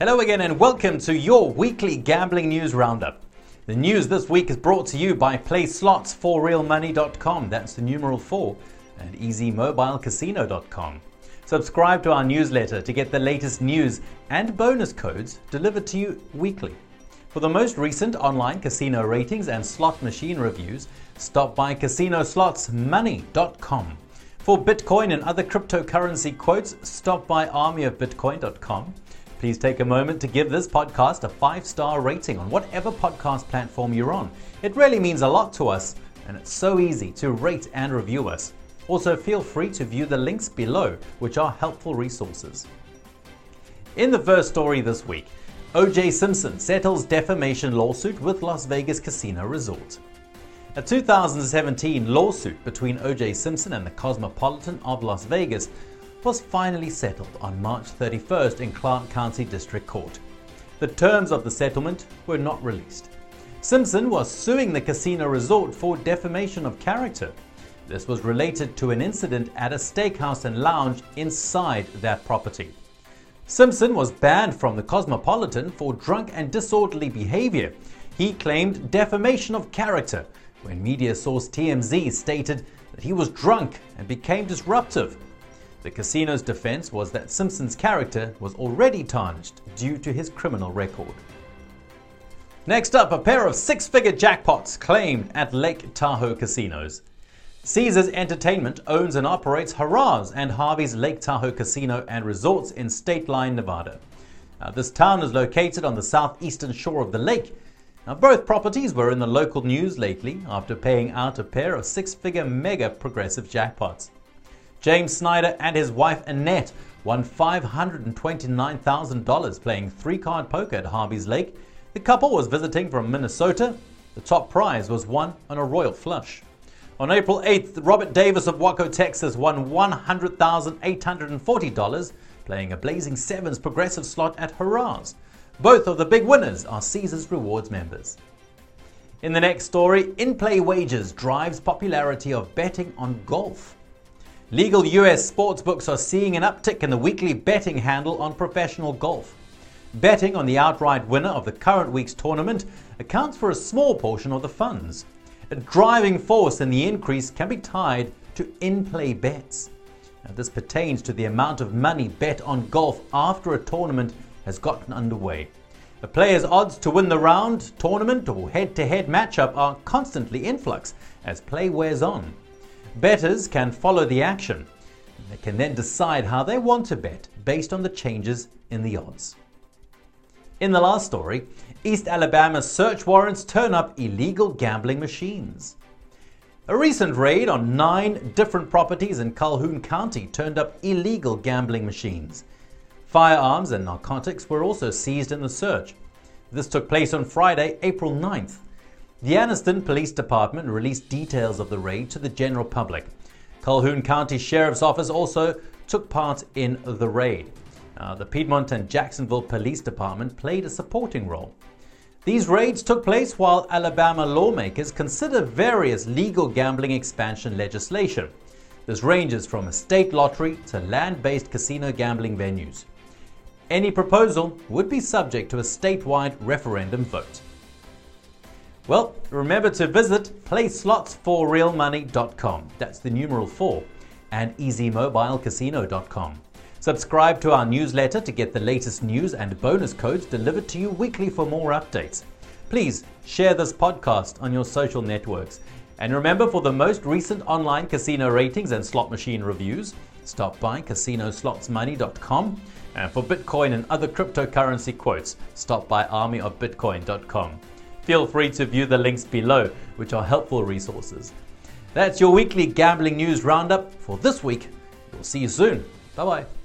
Hello again, and welcome to your weekly gambling news roundup. The news this week is brought to you by PlaySlots4RealMoney.com. That's the numeral 4 and EasyMobileCasino.com. Subscribe to our newsletter to get the latest news and bonus codes delivered to you weekly. For the most recent online casino ratings and slot machine reviews, stop by CasinoSlotsMoney.com. For Bitcoin and other cryptocurrency quotes, stop by ArmyOfBitcoin.com. Please take a moment to give this podcast a five star rating on whatever podcast platform you're on. It really means a lot to us, and it's so easy to rate and review us. Also, feel free to view the links below, which are helpful resources. In the first story this week, O.J. Simpson settles defamation lawsuit with Las Vegas Casino Resort. A 2017 lawsuit between O.J. Simpson and the Cosmopolitan of Las Vegas was finally settled on March 31st in Clark County District Court. The terms of the settlement were not released. Simpson was suing the casino resort for defamation of character. This was related to an incident at a steakhouse and lounge inside that property. Simpson was banned from the Cosmopolitan for drunk and disorderly behavior. He claimed defamation of character when media source TMZ stated that he was drunk and became disruptive. The casino's defense was that Simpson's character was already tarnished due to his criminal record. Next up, a pair of six figure jackpots claimed at Lake Tahoe casinos. Caesars Entertainment owns and operates Harrah's and Harvey's Lake Tahoe Casino and Resorts in State Line, Nevada. Now, this town is located on the southeastern shore of the lake. Now, both properties were in the local news lately after paying out a pair of six figure mega progressive jackpots. James Snyder and his wife Annette won $529,000 playing three card poker at Harvey's Lake. The couple was visiting from Minnesota. The top prize was won on a royal flush. On April 8th, Robert Davis of Waco, Texas won $100,840 playing a Blazing Sevens progressive slot at Harrah's. Both of the big winners are Caesars Rewards members. In the next story, in play wagers drives popularity of betting on golf. Legal US sportsbooks are seeing an uptick in the weekly betting handle on professional golf. Betting on the outright winner of the current week's tournament accounts for a small portion of the funds. A driving force in the increase can be tied to in play bets. Now, this pertains to the amount of money bet on golf after a tournament has gotten underway. A player's odds to win the round, tournament, or head to head matchup are constantly in flux as play wears on. Bettors can follow the action. They can then decide how they want to bet based on the changes in the odds. In the last story, East Alabama search warrants turn up illegal gambling machines. A recent raid on nine different properties in Calhoun County turned up illegal gambling machines. Firearms and narcotics were also seized in the search. This took place on Friday, April 9th. The Anniston Police Department released details of the raid to the general public. Calhoun County Sheriff's Office also took part in the raid. Uh, the Piedmont and Jacksonville Police Department played a supporting role. These raids took place while Alabama lawmakers consider various legal gambling expansion legislation. This ranges from a state lottery to land based casino gambling venues. Any proposal would be subject to a statewide referendum vote. Well, remember to visit playslots4realmoney.com. That's the numeral 4 and easymobilecasino.com. Subscribe to our newsletter to get the latest news and bonus codes delivered to you weekly for more updates. Please share this podcast on your social networks. And remember, for the most recent online casino ratings and slot machine reviews, stop by casinoslotsmoney.com. And for Bitcoin and other cryptocurrency quotes, stop by armyofbitcoin.com. Feel free to view the links below, which are helpful resources. That's your weekly gambling news roundup for this week. We'll see you soon. Bye bye.